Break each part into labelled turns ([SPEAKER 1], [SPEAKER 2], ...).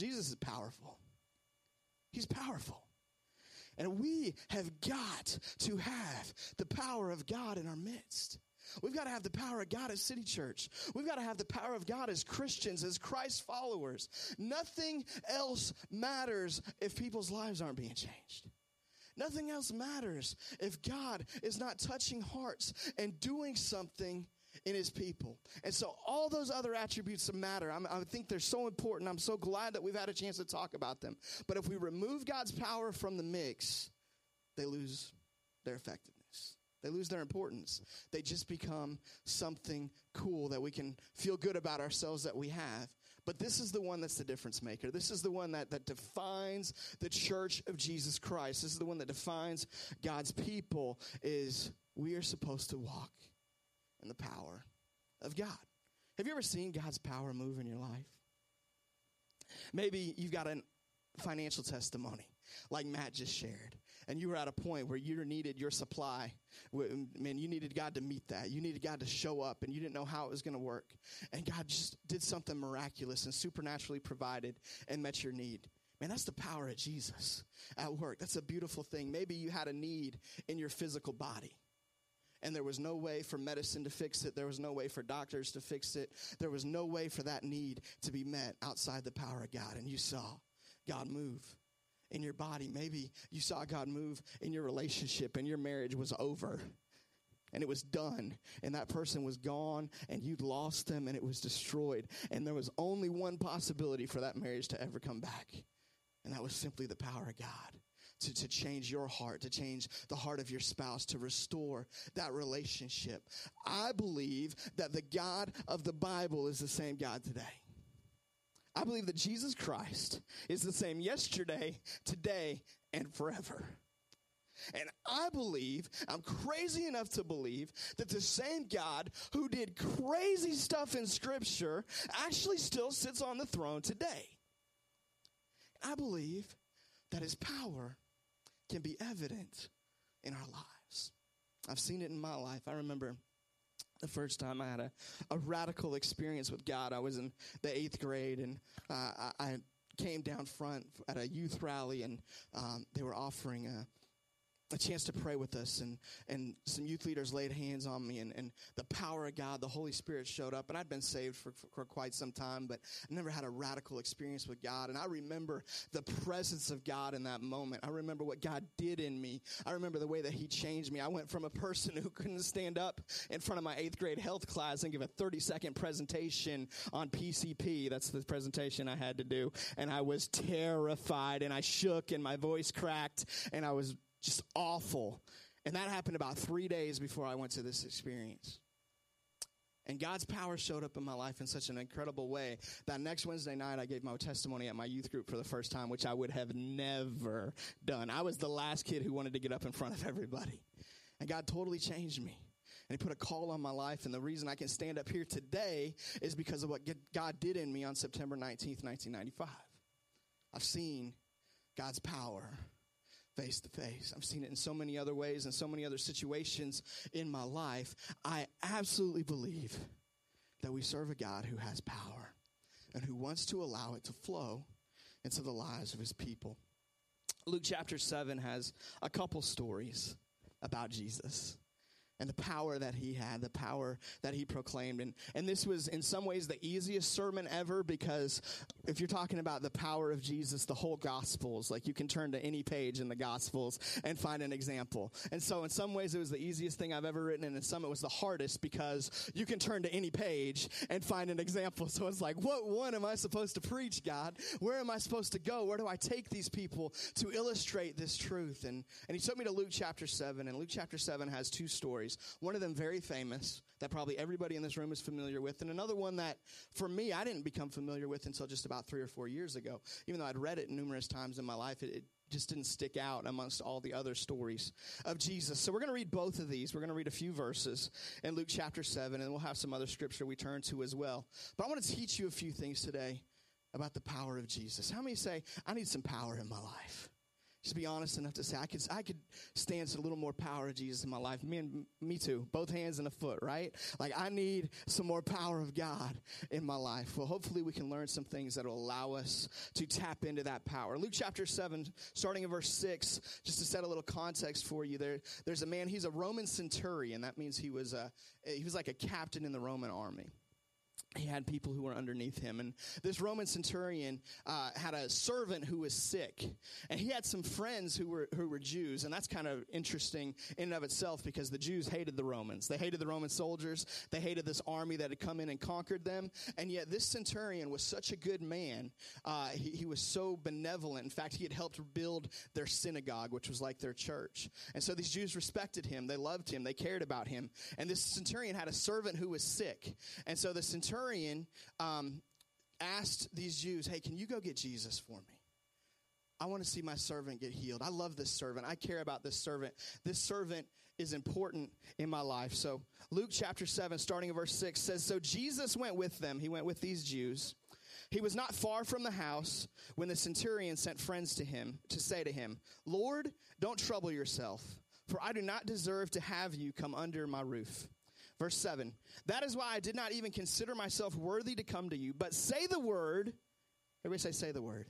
[SPEAKER 1] Jesus is powerful. He's powerful. And we have got to have the power of God in our midst. We've got to have the power of God as City Church. We've got to have the power of God as Christians, as Christ followers. Nothing else matters if people's lives aren't being changed. Nothing else matters if God is not touching hearts and doing something in his people. And so all those other attributes matter. I'm, i think they're so important. I'm so glad that we've had a chance to talk about them. But if we remove God's power from the mix, they lose their effectiveness. They lose their importance. They just become something cool that we can feel good about ourselves that we have. But this is the one that's the difference maker. This is the one that, that defines the church of Jesus Christ. This is the one that defines God's people is we are supposed to walk in the power of God. Have you ever seen God's power move in your life? Maybe you've got a financial testimony like Matt just shared and you were at a point where you needed your supply. Man, you needed God to meet that. You needed God to show up, and you didn't know how it was going to work. And God just did something miraculous and supernaturally provided and met your need. Man, that's the power of Jesus at work. That's a beautiful thing. Maybe you had a need in your physical body and there was no way for medicine to fix it. There was no way for doctors to fix it. There was no way for that need to be met outside the power of God. And you saw God move in your body. Maybe you saw God move in your relationship and your marriage was over and it was done and that person was gone and you'd lost them and it was destroyed and there was only one possibility for that marriage to ever come back and that was simply the power of god to, to change your heart to change the heart of your spouse to restore that relationship i believe that the god of the bible is the same god today I believe that Jesus Christ is the same yesterday, today, and forever. And I believe, I'm crazy enough to believe, that the same God who did crazy stuff in Scripture actually still sits on the throne today. I believe that his power can be evident in our lives. I've seen it in my life. I remember the first time I had a, a radical experience with God. I was in the eighth grade and uh, I, I, came down front at a youth rally and um, they were offering a, a chance to pray with us and, and some youth leaders laid hands on me and, and the power of God, the Holy Spirit showed up and I'd been saved for, for quite some time, but I never had a radical experience with God. And I remember the presence of God in that moment. I remember what God did in me. I remember the way that he changed me. I went from a person who couldn't stand up in front of my eighth grade health class and give a 30 second presentation on PCP. That's the presentation I had to do. And I was terrified and I shook and my voice cracked and I was just awful. And that happened about three days before I went to this experience. And God's power showed up in my life in such an incredible way that next Wednesday night I gave my testimony at my youth group for the first time, which I would have never done. I was the last kid who wanted to get up in front of everybody. And God totally changed me. And He put a call on my life. And the reason I can stand up here today is because of what God did in me on September 19th, 1995. I've seen God's power face to face. I've seen it in so many other ways and so many other situations in my life. I absolutely believe that we serve a God who has power and who wants to allow it to flow into the lives of his people. Luke chapter 7 has a couple stories about Jesus and the power that he had, the power that he proclaimed. And, and this was in some ways the easiest sermon ever because if you're talking about the power of Jesus, the whole gospels, like you can turn to any page in the gospels and find an example. And so in some ways it was the easiest thing I've ever written and in some it was the hardest because you can turn to any page and find an example. So it's like, what one am I supposed to preach, God? Where am I supposed to go? Where do I take these people to illustrate this truth? And, and he took me to Luke chapter 7 and Luke chapter 7 has two stories stories. One of them very famous that probably everybody in this room is familiar with, and another one that for me I didn't become familiar with until just about three or four years ago. Even though I'd read it numerous times in my life, it, it just didn't stick out amongst all the other stories of Jesus. So we're going to read both of these. We're going to read a few verses in Luke chapter 7, and we'll have some other scripture we turn to as well. But I want to teach you a few things today about the power of Jesus. How many say, I need some power in my life? Just be honest enough to say I could I could stand a little more power of Jesus in my life. Me and me too, both hands and a foot, right? Like I need some more power of God in my life. Well, hopefully we can learn some things that will allow us to tap into that power. Luke chapter seven, starting in verse six, just to set a little context for you. There, there's a man. He's a Roman centurion. That means he was a he was like a captain in the Roman army he had people who were underneath him. And this Roman centurion uh, had a servant who was sick. And he had some friends who were, who were Jews. And that's kind of interesting in and of itself because the Jews hated the Romans. They hated the Roman soldiers. They hated this army that had come in and conquered them. And yet this centurion was such a good man. Uh, he, he was so benevolent. In fact, he had helped build their synagogue, which was like their church. And so these Jews respected him. They loved him. They cared about him. And this centurion had a servant who was sick. And so the centurion centurion um, asked these Jews, Hey, can you go get Jesus for me? I want to see my servant get healed. I love this servant. I care about this servant. This servant is important in my life. So, Luke chapter 7, starting in verse 6, says So Jesus went with them. He went with these Jews. He was not far from the house when the centurion sent friends to him to say to him, Lord, don't trouble yourself, for I do not deserve to have you come under my roof. Verse 7 That is why I did not even consider myself worthy to come to you, but say the word. Everybody say, say the word.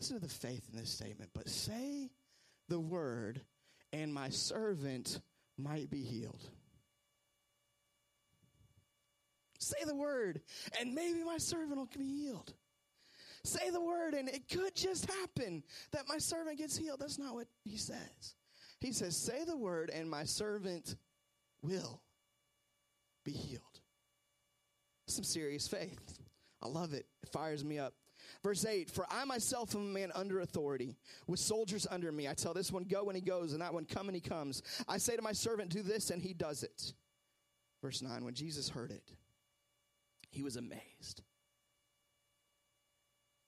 [SPEAKER 1] Listen to the faith in this statement. But say the word, and my servant might be healed. Say the word, and maybe my servant will be healed. Say the word, and it could just happen that my servant gets healed. That's not what he says. He says, Say the word, and my servant will be healed. Some serious faith. I love it. It fires me up. Verse 8, for I myself am a man under authority, with soldiers under me. I tell this one, go, and he goes, and that one, come, and he comes. I say to my servant, do this, and he does it. Verse 9, when Jesus heard it, he was amazed.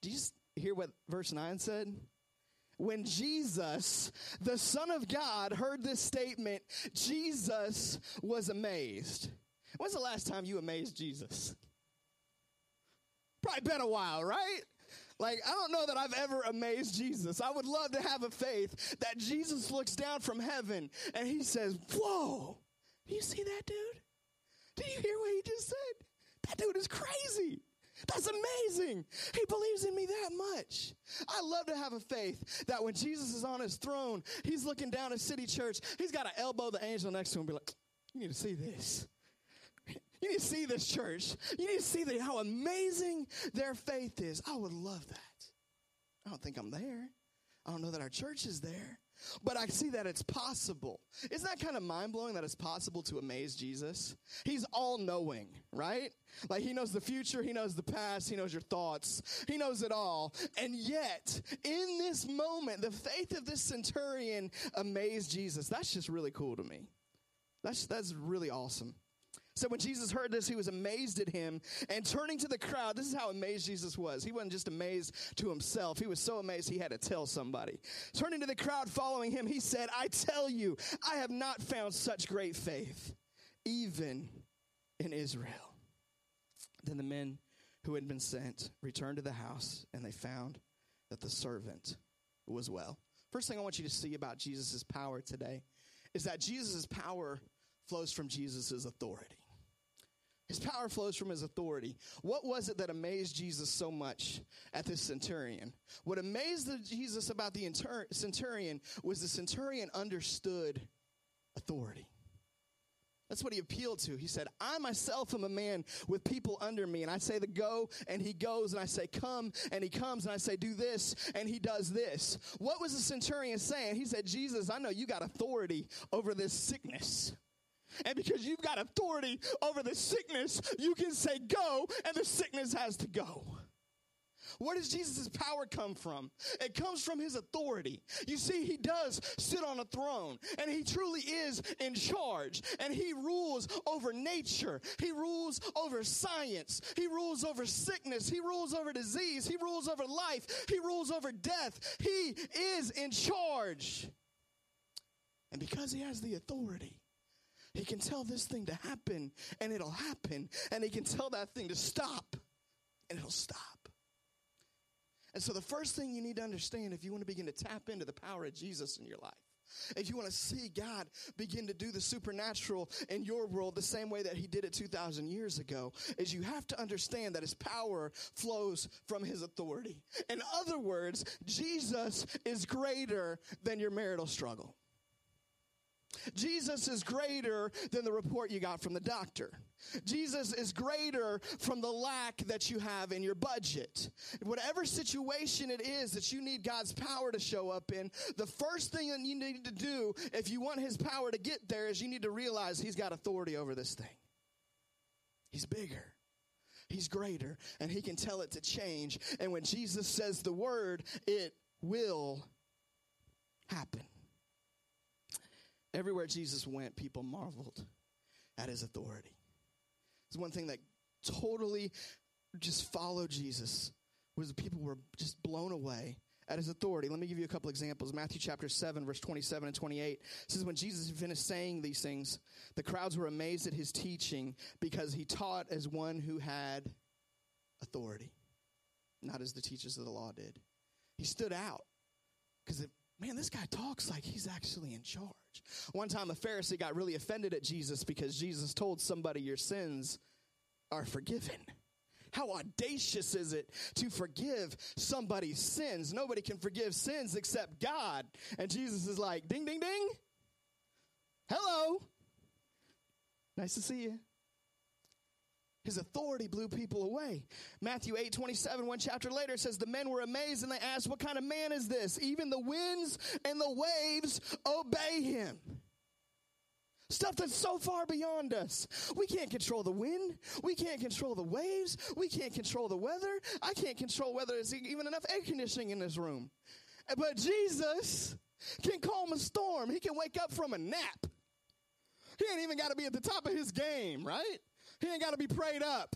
[SPEAKER 1] Do you hear what verse 9 said? When Jesus, the Son of God, heard this statement, Jesus was amazed. When's the last time you amazed Jesus? Probably been a while, right? Like, I don't know that I've ever amazed Jesus. I would love to have a faith that Jesus looks down from heaven and he says, Whoa, do you see that dude? Did you hear what he just said? That dude is crazy. That's amazing. He believes in me that much. I love to have a faith that when Jesus is on his throne, he's looking down at City Church, he's got to elbow the angel next to him and be like, You need to see this. You need to see this church. You need to see the, how amazing their faith is. I would love that. I don't think I'm there. I don't know that our church is there. But I see that it's possible. Isn't that kind of mind blowing that it's possible to amaze Jesus? He's all knowing, right? Like he knows the future, he knows the past, he knows your thoughts, he knows it all. And yet, in this moment, the faith of this centurion amazed Jesus. That's just really cool to me. That's, that's really awesome. So when Jesus heard this, he was amazed at him. And turning to the crowd, this is how amazed Jesus was. He wasn't just amazed to himself, he was so amazed he had to tell somebody. Turning to the crowd following him, he said, I tell you, I have not found such great faith, even in Israel. Then the men who had been sent returned to the house, and they found that the servant was well. First thing I want you to see about Jesus' power today is that Jesus' power flows from Jesus' authority. His power flows from his authority. What was it that amazed Jesus so much at this centurion? What amazed Jesus about the centurion was the centurion understood authority. That's what he appealed to. He said, I myself am a man with people under me. And I say the go, and he goes. And I say come, and he comes. And I say do this, and he does this. What was the centurion saying? He said, Jesus, I know you got authority over this sickness. And because you've got authority over the sickness, you can say go, and the sickness has to go. Where does Jesus' power come from? It comes from his authority. You see, he does sit on a throne, and he truly is in charge, and he rules over nature. He rules over science. He rules over sickness. He rules over disease. He rules over life. He rules over death. He is in charge. And because he has the authority, he can tell this thing to happen and it'll happen. And he can tell that thing to stop and it'll stop. And so, the first thing you need to understand if you want to begin to tap into the power of Jesus in your life, if you want to see God begin to do the supernatural in your world the same way that He did it 2,000 years ago, is you have to understand that His power flows from His authority. In other words, Jesus is greater than your marital struggle. Jesus is greater than the report you got from the doctor. Jesus is greater from the lack that you have in your budget. Whatever situation it is that you need God's power to show up in, the first thing that you need to do if you want His power to get there is you need to realize He's got authority over this thing. He's bigger. He's greater and he can tell it to change. And when Jesus says the word, it will happen. Everywhere Jesus went, people marveled at his authority. It's one thing that totally just followed Jesus was the people were just blown away at his authority. Let me give you a couple examples. Matthew chapter 7, verse 27 and 28 says, When Jesus finished saying these things, the crowds were amazed at his teaching because he taught as one who had authority, not as the teachers of the law did. He stood out because man, this guy talks like he's actually in charge. One time, a Pharisee got really offended at Jesus because Jesus told somebody, Your sins are forgiven. How audacious is it to forgive somebody's sins? Nobody can forgive sins except God. And Jesus is like, Ding, ding, ding. Hello. Nice to see you. His authority blew people away. Matthew 8 27, one chapter later, says, The men were amazed and they asked, What kind of man is this? Even the winds and the waves obey him. Stuff that's so far beyond us. We can't control the wind. We can't control the waves. We can't control the weather. I can't control whether there's even enough air conditioning in this room. But Jesus can calm a storm. He can wake up from a nap. He ain't even got to be at the top of his game, right? He ain't got to be prayed up.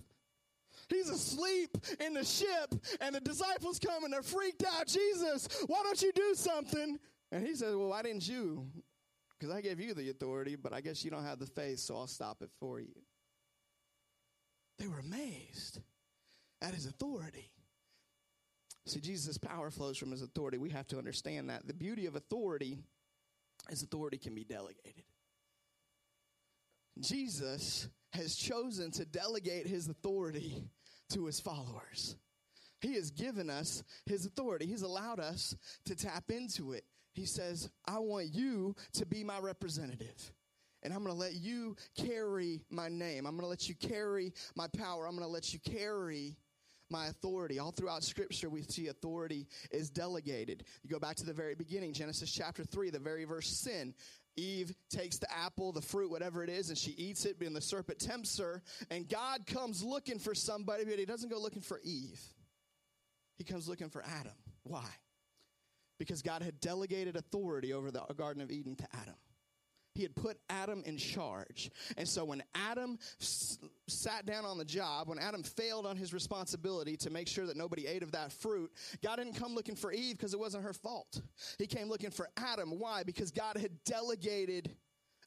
[SPEAKER 1] He's asleep in the ship, and the disciples come and they're freaked out. Jesus, why don't you do something? And he says, Well, why didn't you? Because I gave you the authority, but I guess you don't have the faith, so I'll stop it for you. They were amazed at his authority. See, Jesus' power flows from his authority. We have to understand that. The beauty of authority is authority can be delegated. Jesus has chosen to delegate his authority to his followers. He has given us his authority. He's allowed us to tap into it. He says, I want you to be my representative. And I'm going to let you carry my name. I'm going to let you carry my power. I'm going to let you carry my authority. All throughout scripture, we see authority is delegated. You go back to the very beginning, Genesis chapter 3, the very verse sin. Eve takes the apple, the fruit, whatever it is, and she eats it, and the serpent tempts her. And God comes looking for somebody, but he doesn't go looking for Eve. He comes looking for Adam. Why? Because God had delegated authority over the Garden of Eden to Adam. He had put Adam in charge. And so when Adam s- sat down on the job, when Adam failed on his responsibility to make sure that nobody ate of that fruit, God didn't come looking for Eve because it wasn't her fault. He came looking for Adam. Why? Because God had delegated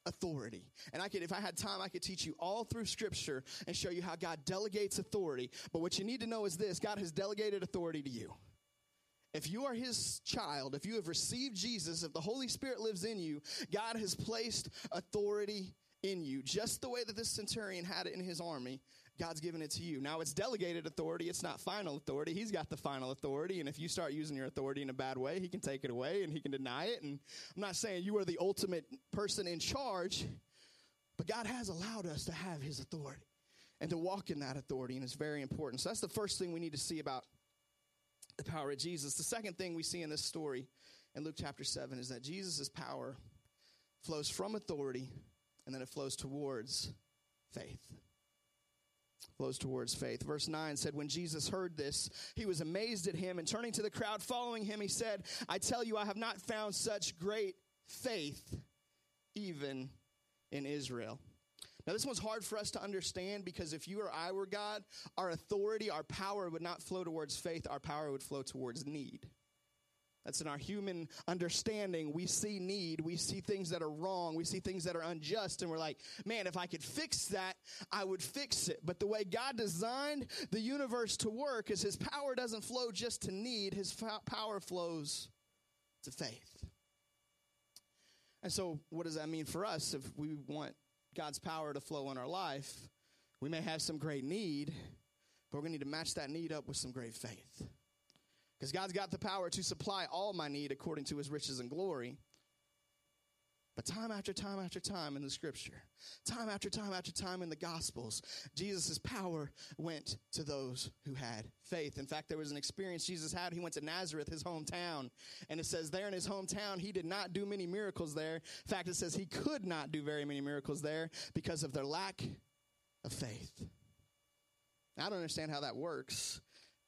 [SPEAKER 1] authority. And I could, if I had time, I could teach you all through scripture and show you how God delegates authority. But what you need to know is this God has delegated authority to you. If you are his child, if you have received Jesus, if the Holy Spirit lives in you, God has placed authority in you. Just the way that this centurion had it in his army, God's given it to you. Now it's delegated authority, it's not final authority. He's got the final authority, and if you start using your authority in a bad way, he can take it away and he can deny it. And I'm not saying you are the ultimate person in charge, but God has allowed us to have his authority and to walk in that authority, and it's very important. So that's the first thing we need to see about the power of Jesus. The second thing we see in this story in Luke chapter 7 is that Jesus' power flows from authority and then it flows towards faith. Flows towards faith. Verse 9 said, When Jesus heard this, he was amazed at him, and turning to the crowd following him, he said, I tell you, I have not found such great faith even in Israel. Now, this one's hard for us to understand because if you or I were God, our authority, our power would not flow towards faith, our power would flow towards need. That's in our human understanding. We see need. We see things that are wrong. We see things that are unjust. And we're like, man, if I could fix that, I would fix it. But the way God designed the universe to work is his power doesn't flow just to need, his power flows to faith. And so, what does that mean for us if we want God's power to flow in our life? We may have some great need, but we're going to need to match that need up with some great faith. Because God's got the power to supply all my need according to his riches and glory. But time after time after time in the scripture, time after time after time in the gospels, Jesus' power went to those who had faith. In fact, there was an experience Jesus had. He went to Nazareth, his hometown. And it says there in his hometown, he did not do many miracles there. In fact, it says he could not do very many miracles there because of their lack of faith. I don't understand how that works.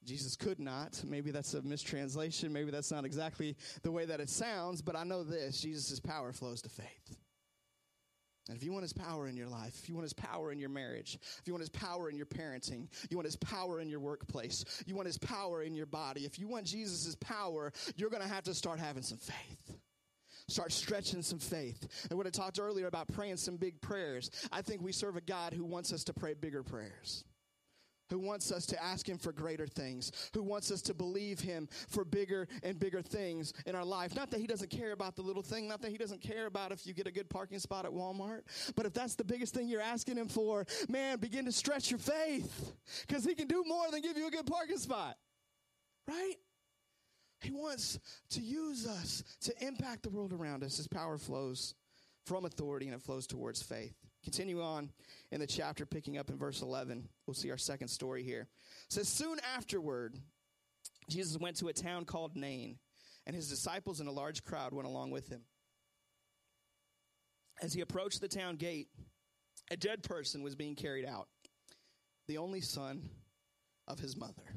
[SPEAKER 1] Jesus could not. Maybe that's a mistranslation. Maybe that's not exactly the way that it sounds, but I know this Jesus' power flows to faith. And if you want his power in your life, if you want his power in your marriage, if you want his power in your parenting, you want his power in your workplace, you want his power in your body, if you want Jesus' power, you're going to have to start having some faith. Start stretching some faith. And what I talked earlier about praying some big prayers, I think we serve a God who wants us to pray bigger prayers who wants us to ask him for greater things, who wants us to believe him for bigger and bigger things in our life. Not that he doesn't care about the little thing, not that he doesn't care about if you get a good parking spot at Walmart, but if that's the biggest thing you're asking him for, man, begin to stretch your faith because he can do more than give you a good parking spot. Right? He wants to use us to impact the world around us. His power flows from authority and it flows towards faith. Continue on in the chapter, picking up in verse 11. We'll see our second story here. It says, Soon afterward, Jesus went to a town called Nain, and his disciples and a large crowd went along with him. As he approached the town gate, a dead person was being carried out, the only son of his mother.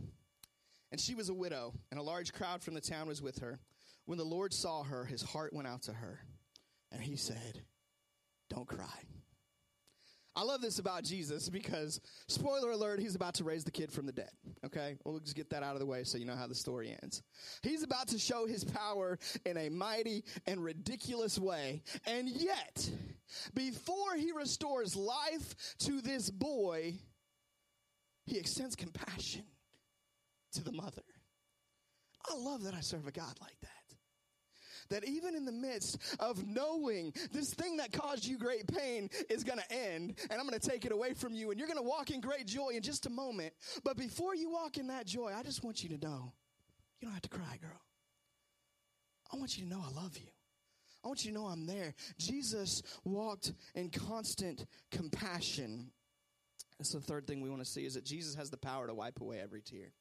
[SPEAKER 1] And she was a widow, and a large crowd from the town was with her. When the Lord saw her, his heart went out to her, and he said, Don't cry. I love this about Jesus because, spoiler alert, he's about to raise the kid from the dead. Okay? We'll just get that out of the way so you know how the story ends. He's about to show his power in a mighty and ridiculous way. And yet, before he restores life to this boy, he extends compassion to the mother. I love that I serve a God like that that even in the midst of knowing this thing that caused you great pain is going to end and I'm going to take it away from you and you're going to walk in great joy in just a moment. But before you walk in that joy, I just want you to know you don't have to cry, girl. I want you to know I love you. I want you to know I'm there. Jesus walked in constant compassion. That's the third thing we want to see is that Jesus has the power to wipe away every tear.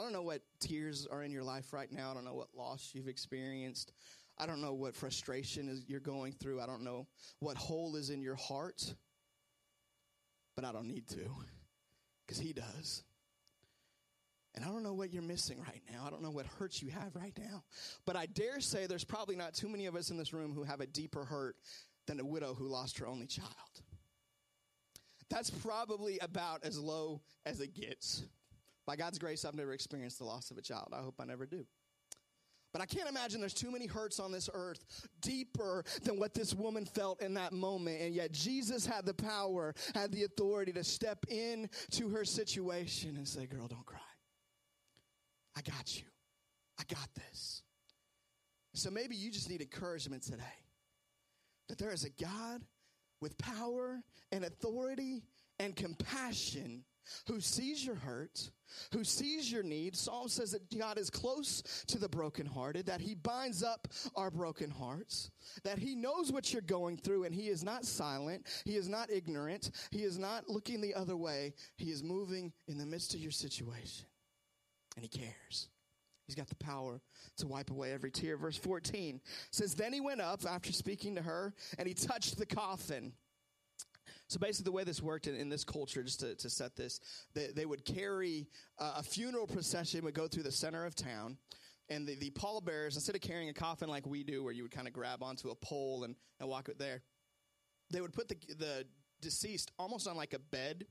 [SPEAKER 1] I don't know what tears are in your life right now. I don't know what loss you've experienced. I don't know what frustration is you're going through. I don't know what hole is in your heart. But I don't need to because He does. And I don't know what you're missing right now. I don't know what hurts you have right now. But I dare say there's probably not too many of us in this room who have a deeper hurt than a widow who lost her only child. That's probably about as low as it gets. By God's grace, I've never experienced the loss of a child. I hope I never do. But I can't imagine there's too many hurts on this earth deeper than what this woman felt in that moment. And yet Jesus had the power, had the authority to step in to her situation and say, girl, don't cry. I got you. I got this. So maybe you just need encouragement today that there is a God with power and authority and compassion who sees your hurt, who sees your need. Psalm says that God is close to the brokenhearted, that he binds up our broken hearts, that he knows what you're going through and he is not silent. He is not ignorant. He is not looking the other way. He is moving in the midst of your situation and he cares. He's got the power to wipe away every tear. Verse 14 says, Then he went up after speaking to her and he touched the coffin. So basically, the way this worked in, in this culture, just to, to set this, they, they would carry uh, a funeral procession would go through the center of town, and the, the pallbearers, instead of carrying a coffin like we do, where you would kind of grab onto a pole and, and walk it there, they would put the the deceased almost on like a bed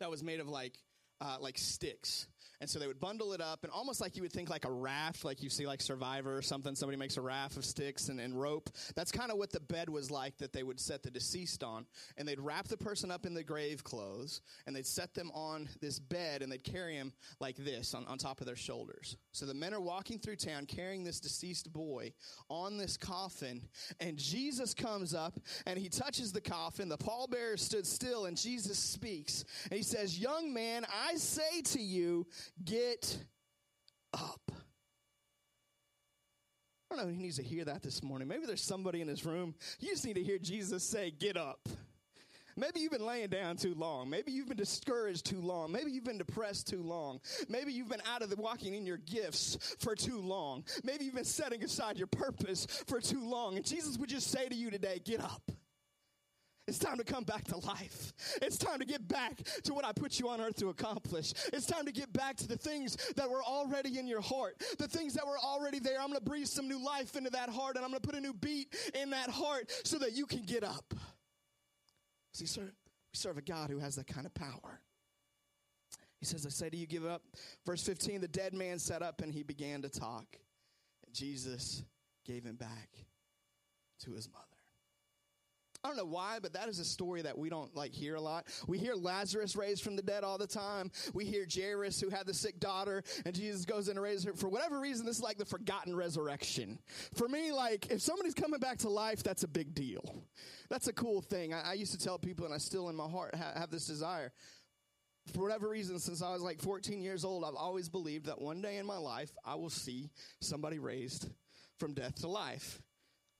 [SPEAKER 1] that was made of like uh, like sticks. And so they would bundle it up and almost like you would think like a raft, like you see like Survivor or something. Somebody makes a raft of sticks and, and rope. That's kind of what the bed was like that they would set the deceased on. And they'd wrap the person up in the grave clothes and they'd set them on this bed and they'd carry him like this on, on top of their shoulders. So the men are walking through town carrying this deceased boy on this coffin. And Jesus comes up and he touches the coffin. The pallbearer stood still and Jesus speaks. And he says, Young man, I say to you, get up. I don't know who needs to hear that this morning. Maybe there's somebody in this room. You just need to hear Jesus say, Get up. Maybe you've been laying down too long. Maybe you've been discouraged too long. Maybe you've been depressed too long. Maybe you've been out of the walking in your gifts for too long. Maybe you've been setting aside your purpose for too long. And Jesus would just say to you today, Get up. It's time to come back to life. It's time to get back to what I put you on earth to accomplish. It's time to get back to the things that were already in your heart, the things that were already there. I'm going to breathe some new life into that heart and I'm going to put a new beat in that heart so that you can get up. See, sir, we serve a God who has that kind of power. He says, I say to you, give up. Verse 15, the dead man sat up and he began to talk. And Jesus gave him back to his mother. I don't know why, but that is a story that we don't like hear a lot. We hear Lazarus raised from the dead all the time. We hear Jairus who had the sick daughter and Jesus goes in and raises her. For whatever reason, this is like the forgotten resurrection. For me, like if somebody's coming back to life, that's a big deal. That's a cool thing. I, I used to tell people and I still in my heart ha- have this desire. For whatever reason, since I was like 14 years old, I've always believed that one day in my life, I will see somebody raised from death to life.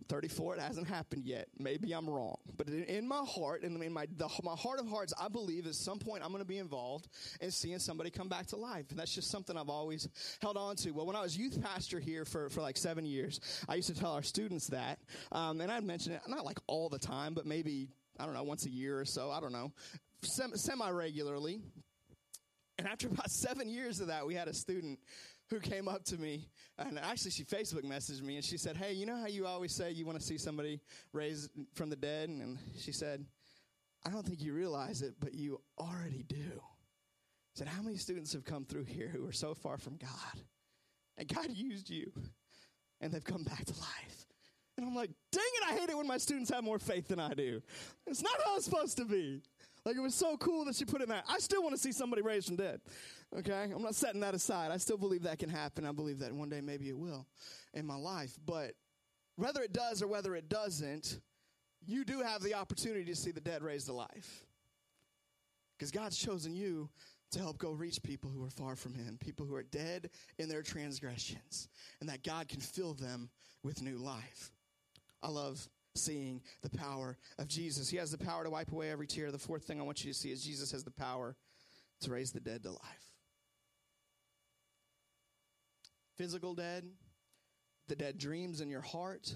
[SPEAKER 1] 34, it hasn't happened yet. Maybe I'm wrong. But in my heart, and in my, the, my heart of hearts, I believe at some point I'm going to be involved in seeing somebody come back to life. And that's just something I've always held on to. Well, when I was youth pastor here for, for like seven years, I used to tell our students that. Um, and I'd mention it, not like all the time, but maybe, I don't know, once a year or so. I don't know. Semi regularly. And after about seven years of that, we had a student who came up to me and actually she Facebook messaged me and she said, Hey, you know how you always say you want to see somebody raised from the dead? And she said, I don't think you realize it, but you already do. I said, How many students have come through here who are so far from God? And God used you and they've come back to life. And I'm like, dang it, I hate it when my students have more faith than I do. It's not how it's supposed to be. Like it was so cool that she put it in that. I still want to see somebody raised from dead. Okay? I'm not setting that aside. I still believe that can happen. I believe that one day maybe it will in my life. But whether it does or whether it doesn't, you do have the opportunity to see the dead raised to life. Because God's chosen you to help go reach people who are far from Him, people who are dead in their transgressions, and that God can fill them with new life. I love seeing the power of Jesus. He has the power to wipe away every tear. The fourth thing I want you to see is Jesus has the power to raise the dead to life. Physical dead, the dead dreams in your heart,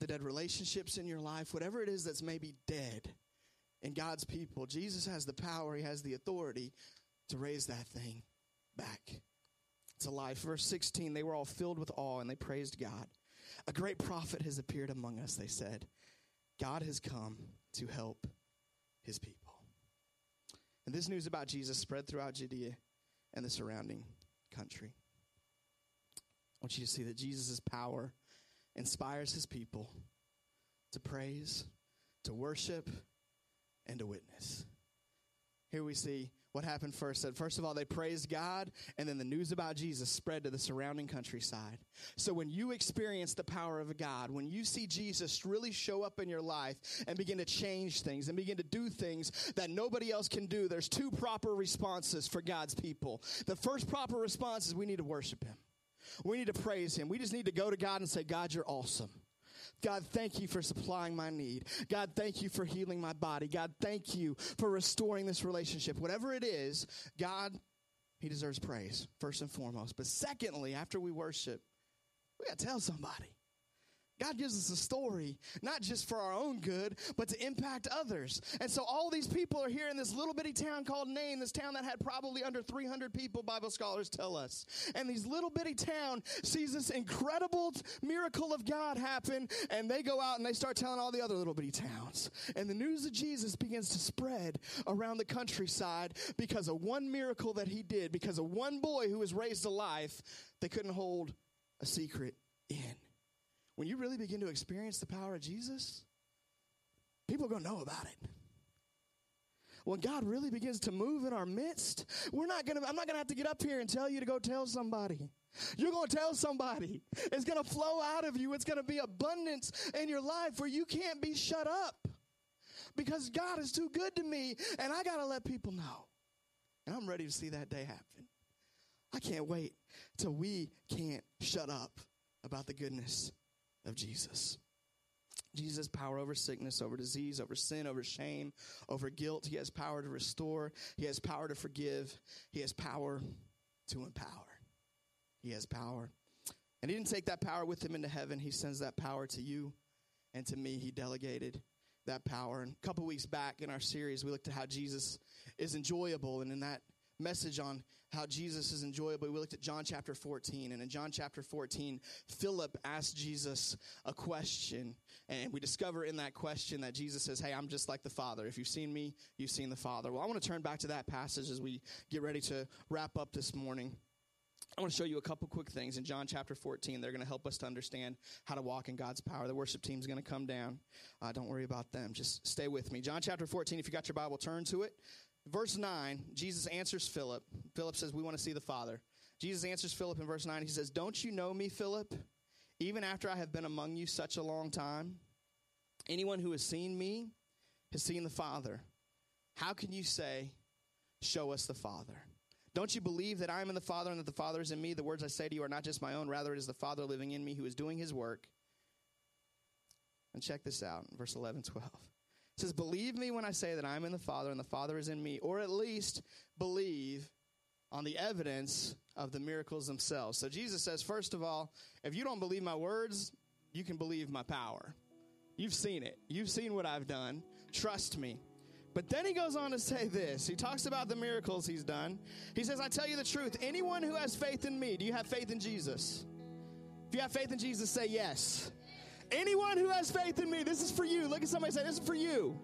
[SPEAKER 1] the dead relationships in your life, whatever it is that's maybe dead in God's people, Jesus has the power, He has the authority to raise that thing back to life. Verse 16, they were all filled with awe and they praised God. A great prophet has appeared among us, they said. God has come to help his people. And this news about Jesus spread throughout Judea and the surrounding country. Want you to see that Jesus' power inspires his people to praise, to worship, and to witness. Here we see what happened first. Said first of all, they praised God, and then the news about Jesus spread to the surrounding countryside. So when you experience the power of God, when you see Jesus really show up in your life and begin to change things and begin to do things that nobody else can do, there's two proper responses for God's people. The first proper response is we need to worship Him. We need to praise Him. We just need to go to God and say, God, you're awesome. God, thank you for supplying my need. God, thank you for healing my body. God, thank you for restoring this relationship. Whatever it is, God, He deserves praise, first and foremost. But secondly, after we worship, we got to tell somebody. God gives us a story, not just for our own good, but to impact others. And so all these people are here in this little bitty town called Nain, this town that had probably under 300 people, Bible scholars tell us. And these little bitty town sees this incredible miracle of God happen, and they go out and they start telling all the other little bitty towns. And the news of Jesus begins to spread around the countryside because of one miracle that he did, because of one boy who was raised to life, they couldn't hold a secret in when you really begin to experience the power of Jesus, people are going to know about it. When God really begins to move in our midst, we're not going to, I'm not going to have to get up here and tell you to go tell somebody. You're going to tell somebody. It's going to flow out of you. It's going to be abundance in your life where you can't be shut up because God is too good to me and I got to let people know. And I'm ready to see that day happen. I can't wait till we can't shut up about the goodness of Jesus. Jesus' power over sickness, over disease, over sin, over shame, over guilt. He has power to restore. He has power to forgive. He has power to empower. He has power. And he didn't take that power with him into heaven. He sends that power to you and to me. He delegated that power. And a couple weeks back in our series, we looked at how Jesus is enjoyable. And in that message on how Jesus is enjoyable, we looked at John chapter 14. And in John chapter 14, Philip asked Jesus a question. And we discover in that question that Jesus says, Hey, I'm just like the Father. If you've seen me, you've seen the Father. Well, I want to turn back to that passage as we get ready to wrap up this morning. I want to show you a couple quick things in John chapter 14. They're going to help us to understand how to walk in God's power. The worship team's going to come down. Uh, don't worry about them. Just stay with me. John chapter 14, if you got your Bible, turn to it. Verse 9, Jesus answers Philip. Philip says, We want to see the Father. Jesus answers Philip in verse 9. He says, Don't you know me, Philip, even after I have been among you such a long time? Anyone who has seen me has seen the Father. How can you say, Show us the Father? Don't you believe that I am in the Father and that the Father is in me? The words I say to you are not just my own, rather, it is the Father living in me who is doing his work. And check this out, verse 11, 12. It says, Believe me when I say that I'm in the Father and the Father is in me, or at least believe on the evidence of the miracles themselves. So Jesus says, first of all, if you don't believe my words, you can believe my power. You've seen it, you've seen what I've done. Trust me. But then he goes on to say this. He talks about the miracles he's done. He says, I tell you the truth. Anyone who has faith in me, do you have faith in Jesus? If you have faith in Jesus, say yes. Anyone who has faith in me, this is for you. Look at somebody say, This is for you.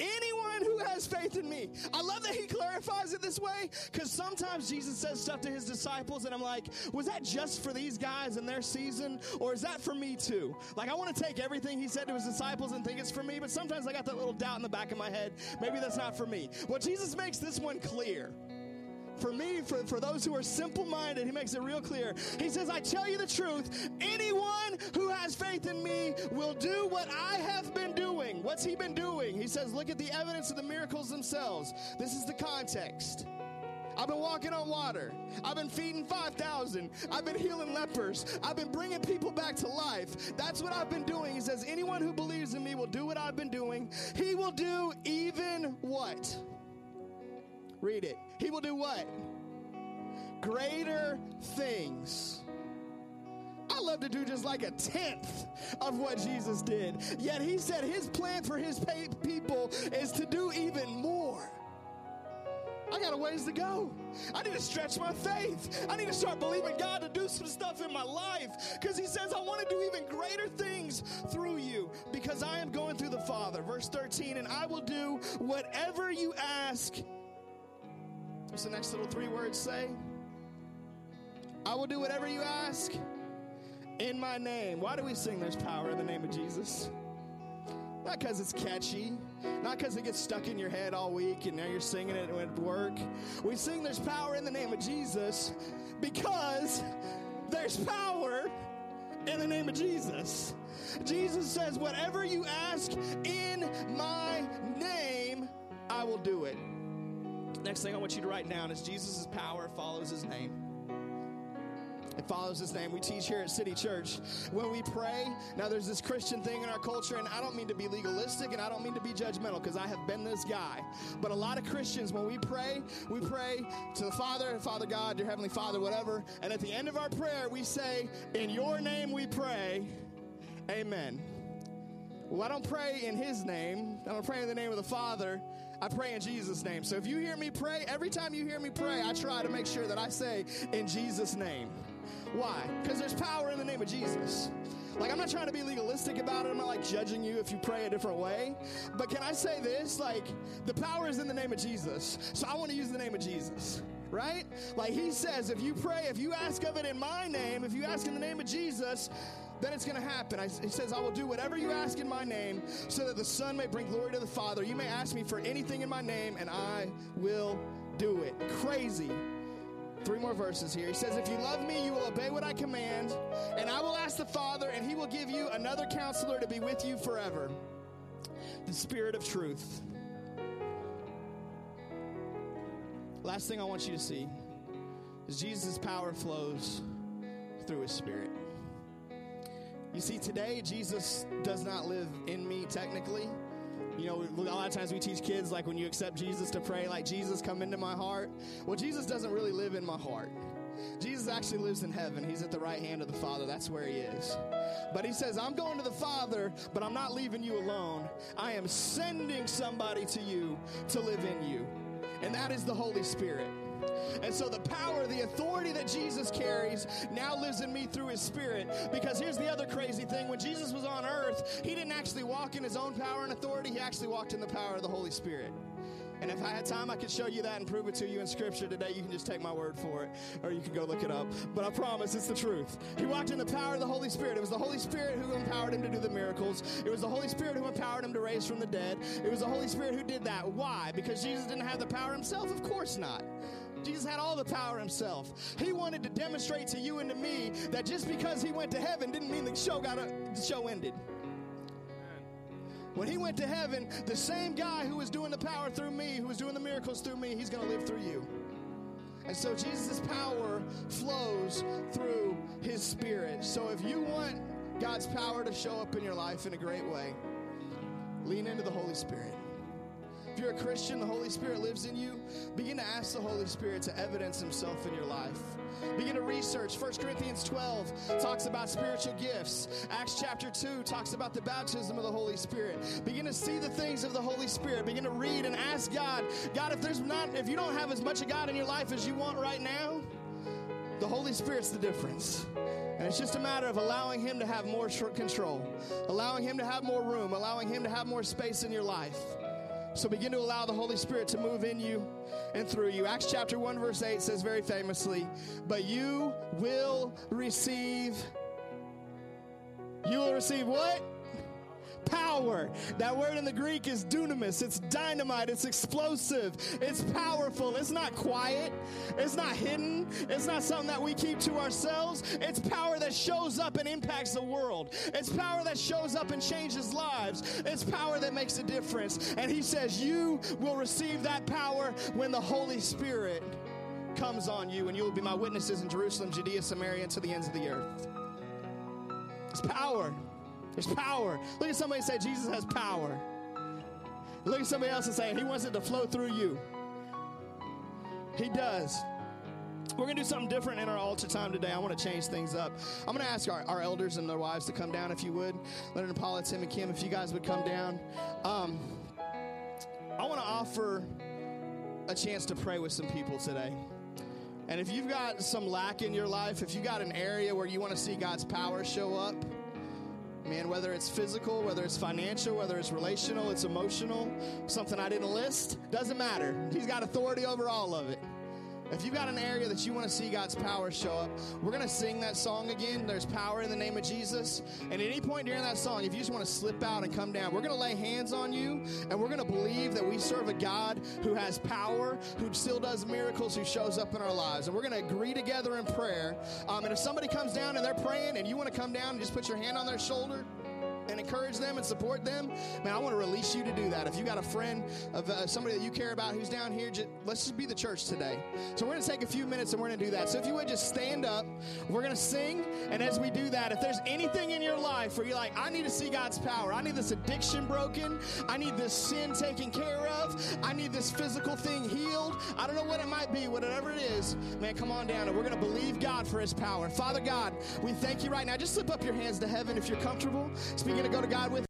[SPEAKER 1] Anyone who has faith in me. I love that he clarifies it this way because sometimes Jesus says stuff to his disciples, and I'm like, was that just for these guys in their season, or is that for me too? Like, I want to take everything he said to his disciples and think it's for me, but sometimes I got that little doubt in the back of my head. Maybe that's not for me. Well, Jesus makes this one clear for me, for, for those who are simple minded, he makes it real clear. He says, I tell you the truth, anyone who has faith in me will do what I have been doing. What's he been doing? He says, look at the evidence of the miracles themselves. This is the context. I've been walking on water. I've been feeding 5,000. I've been healing lepers. I've been bringing people back to life. That's what I've been doing. He says, anyone who believes in me will do what I've been doing. He will do even what? Read it. He will do what? Greater things. I love to do just like a tenth of what Jesus did. Yet he said his plan for his people is to do even more. I got a ways to go. I need to stretch my faith. I need to start believing God to do some stuff in my life because He says, I want to do even greater things through you because I am going through the Father. Verse 13, and I will do whatever you ask What's the next little three words say? I will do whatever you ask in my name. Why do we sing there's power in the name of Jesus? Not because it's catchy, not because it gets stuck in your head all week and now you're singing it at work. We sing there's power in the name of Jesus because there's power in the name of Jesus. Jesus says, Whatever you ask in my name, I will do it. Next thing I want you to write down is Jesus' power follows his name. It follows his name. We teach here at City Church when we pray. Now, there's this Christian thing in our culture, and I don't mean to be legalistic and I don't mean to be judgmental because I have been this guy. But a lot of Christians, when we pray, we pray to the Father, Father God, your Heavenly Father, whatever. And at the end of our prayer, we say, In your name we pray. Amen. Well, I don't pray in his name. I don't pray in the name of the Father. I pray in Jesus' name. So if you hear me pray, every time you hear me pray, I try to make sure that I say in Jesus' name. Why? Because there's power in the name of Jesus. Like, I'm not trying to be legalistic about it. I'm not like judging you if you pray a different way. But can I say this? Like, the power is in the name of Jesus. So I want to use the name of Jesus right? Like he says, if you pray, if you ask of it in my name, if you ask in the name of Jesus, then it's going to happen. I, he says, I will do whatever you ask in my name so that the Son may bring glory to the Father. You may ask me for anything in my name, and I will do it. Crazy. Three more verses here. He says, If you love me, you will obey what I command, and I will ask the Father, and he will give you another counselor to be with you forever the Spirit of truth. Last thing I want you to see is Jesus' power flows through his Spirit. You see, today, Jesus does not live in me technically. You know, a lot of times we teach kids, like when you accept Jesus to pray, like, Jesus, come into my heart. Well, Jesus doesn't really live in my heart. Jesus actually lives in heaven. He's at the right hand of the Father. That's where he is. But he says, I'm going to the Father, but I'm not leaving you alone. I am sending somebody to you to live in you. And that is the Holy Spirit. And so the power, the authority that Jesus carries now lives in me through his spirit. Because here's the other crazy thing when Jesus was on earth, he didn't actually walk in his own power and authority, he actually walked in the power of the Holy Spirit. And if I had time, I could show you that and prove it to you in Scripture today. You can just take my word for it, or you can go look it up. But I promise it's the truth. He walked in the power of the Holy Spirit. It was the Holy Spirit who empowered him to do the miracles. It was the Holy Spirit who empowered him to raise from the dead. It was the Holy Spirit who did that. Why? Because Jesus didn't have the power himself? Of course not. Jesus had all the power himself. He wanted to demonstrate to you and to me that just because he went to heaven didn't mean the show got a, the show ended. When he went to heaven, the same guy who was doing the power through me, who was doing the miracles through me, he's going to live through you. And so Jesus' power flows through his spirit. So if you want God's power to show up in your life in a great way, lean into the Holy Spirit. If you're a Christian, the Holy Spirit lives in you. Begin to ask the Holy Spirit to evidence Himself in your life. Begin to research. 1 Corinthians 12 talks about spiritual gifts. Acts chapter 2 talks about the baptism of the Holy Spirit. Begin to see the things of the Holy Spirit. Begin to read and ask God, God, if there's not, if you don't have as much of God in your life as you want right now, the Holy Spirit's the difference. And it's just a matter of allowing Him to have more control, allowing Him to have more room, allowing Him to have more space in your life. So begin to allow the Holy Spirit to move in you and through you. Acts chapter 1, verse 8 says very famously, But you will receive, you will receive what? Power. That word in the Greek is dunamis. It's dynamite. It's explosive. It's powerful. It's not quiet. It's not hidden. It's not something that we keep to ourselves. It's power that shows up and impacts the world. It's power that shows up and changes lives. It's power that makes a difference. And he says, You will receive that power when the Holy Spirit comes on you, and you will be my witnesses in Jerusalem, Judea, Samaria, and to the ends of the earth. It's power. There's power. Look at somebody say, Jesus has power. Look at somebody else and say, He wants it to flow through you. He does. We're going to do something different in our altar time today. I want to change things up. I'm going to ask our, our elders and their wives to come down if you would. Leonard and Paula, Tim and Kim, if you guys would come down. Um, I want to offer a chance to pray with some people today. And if you've got some lack in your life, if you've got an area where you want to see God's power show up, Man, whether it's physical, whether it's financial, whether it's relational, it's emotional, something I didn't list, doesn't matter. He's got authority over all of it. If you've got an area that you want to see God's power show up, we're going to sing that song again. There's power in the name of Jesus. And at any point during that song, if you just want to slip out and come down, we're going to lay hands on you and we're going to believe that we serve a God who has power, who still does miracles, who shows up in our lives. And we're going to agree together in prayer. Um, and if somebody comes down and they're praying and you want to come down and just put your hand on their shoulder, and encourage them and support them, man, I want to release you to do that. If you got a friend of uh, somebody that you care about who's down here, just, let's just be the church today. So we're going to take a few minutes and we're going to do that. So if you would just stand up, we're going to sing. And as we do that, if there's anything in your life where you're like, I need to see God's power, I need this addiction broken, I need this sin taken care of, I need this physical thing healed, I don't know what it might be, whatever it is, man, come on down and we're going to believe God for his power. Father God, we thank you right now. Just slip up your hands to heaven if you're comfortable. Speaking to go to God with.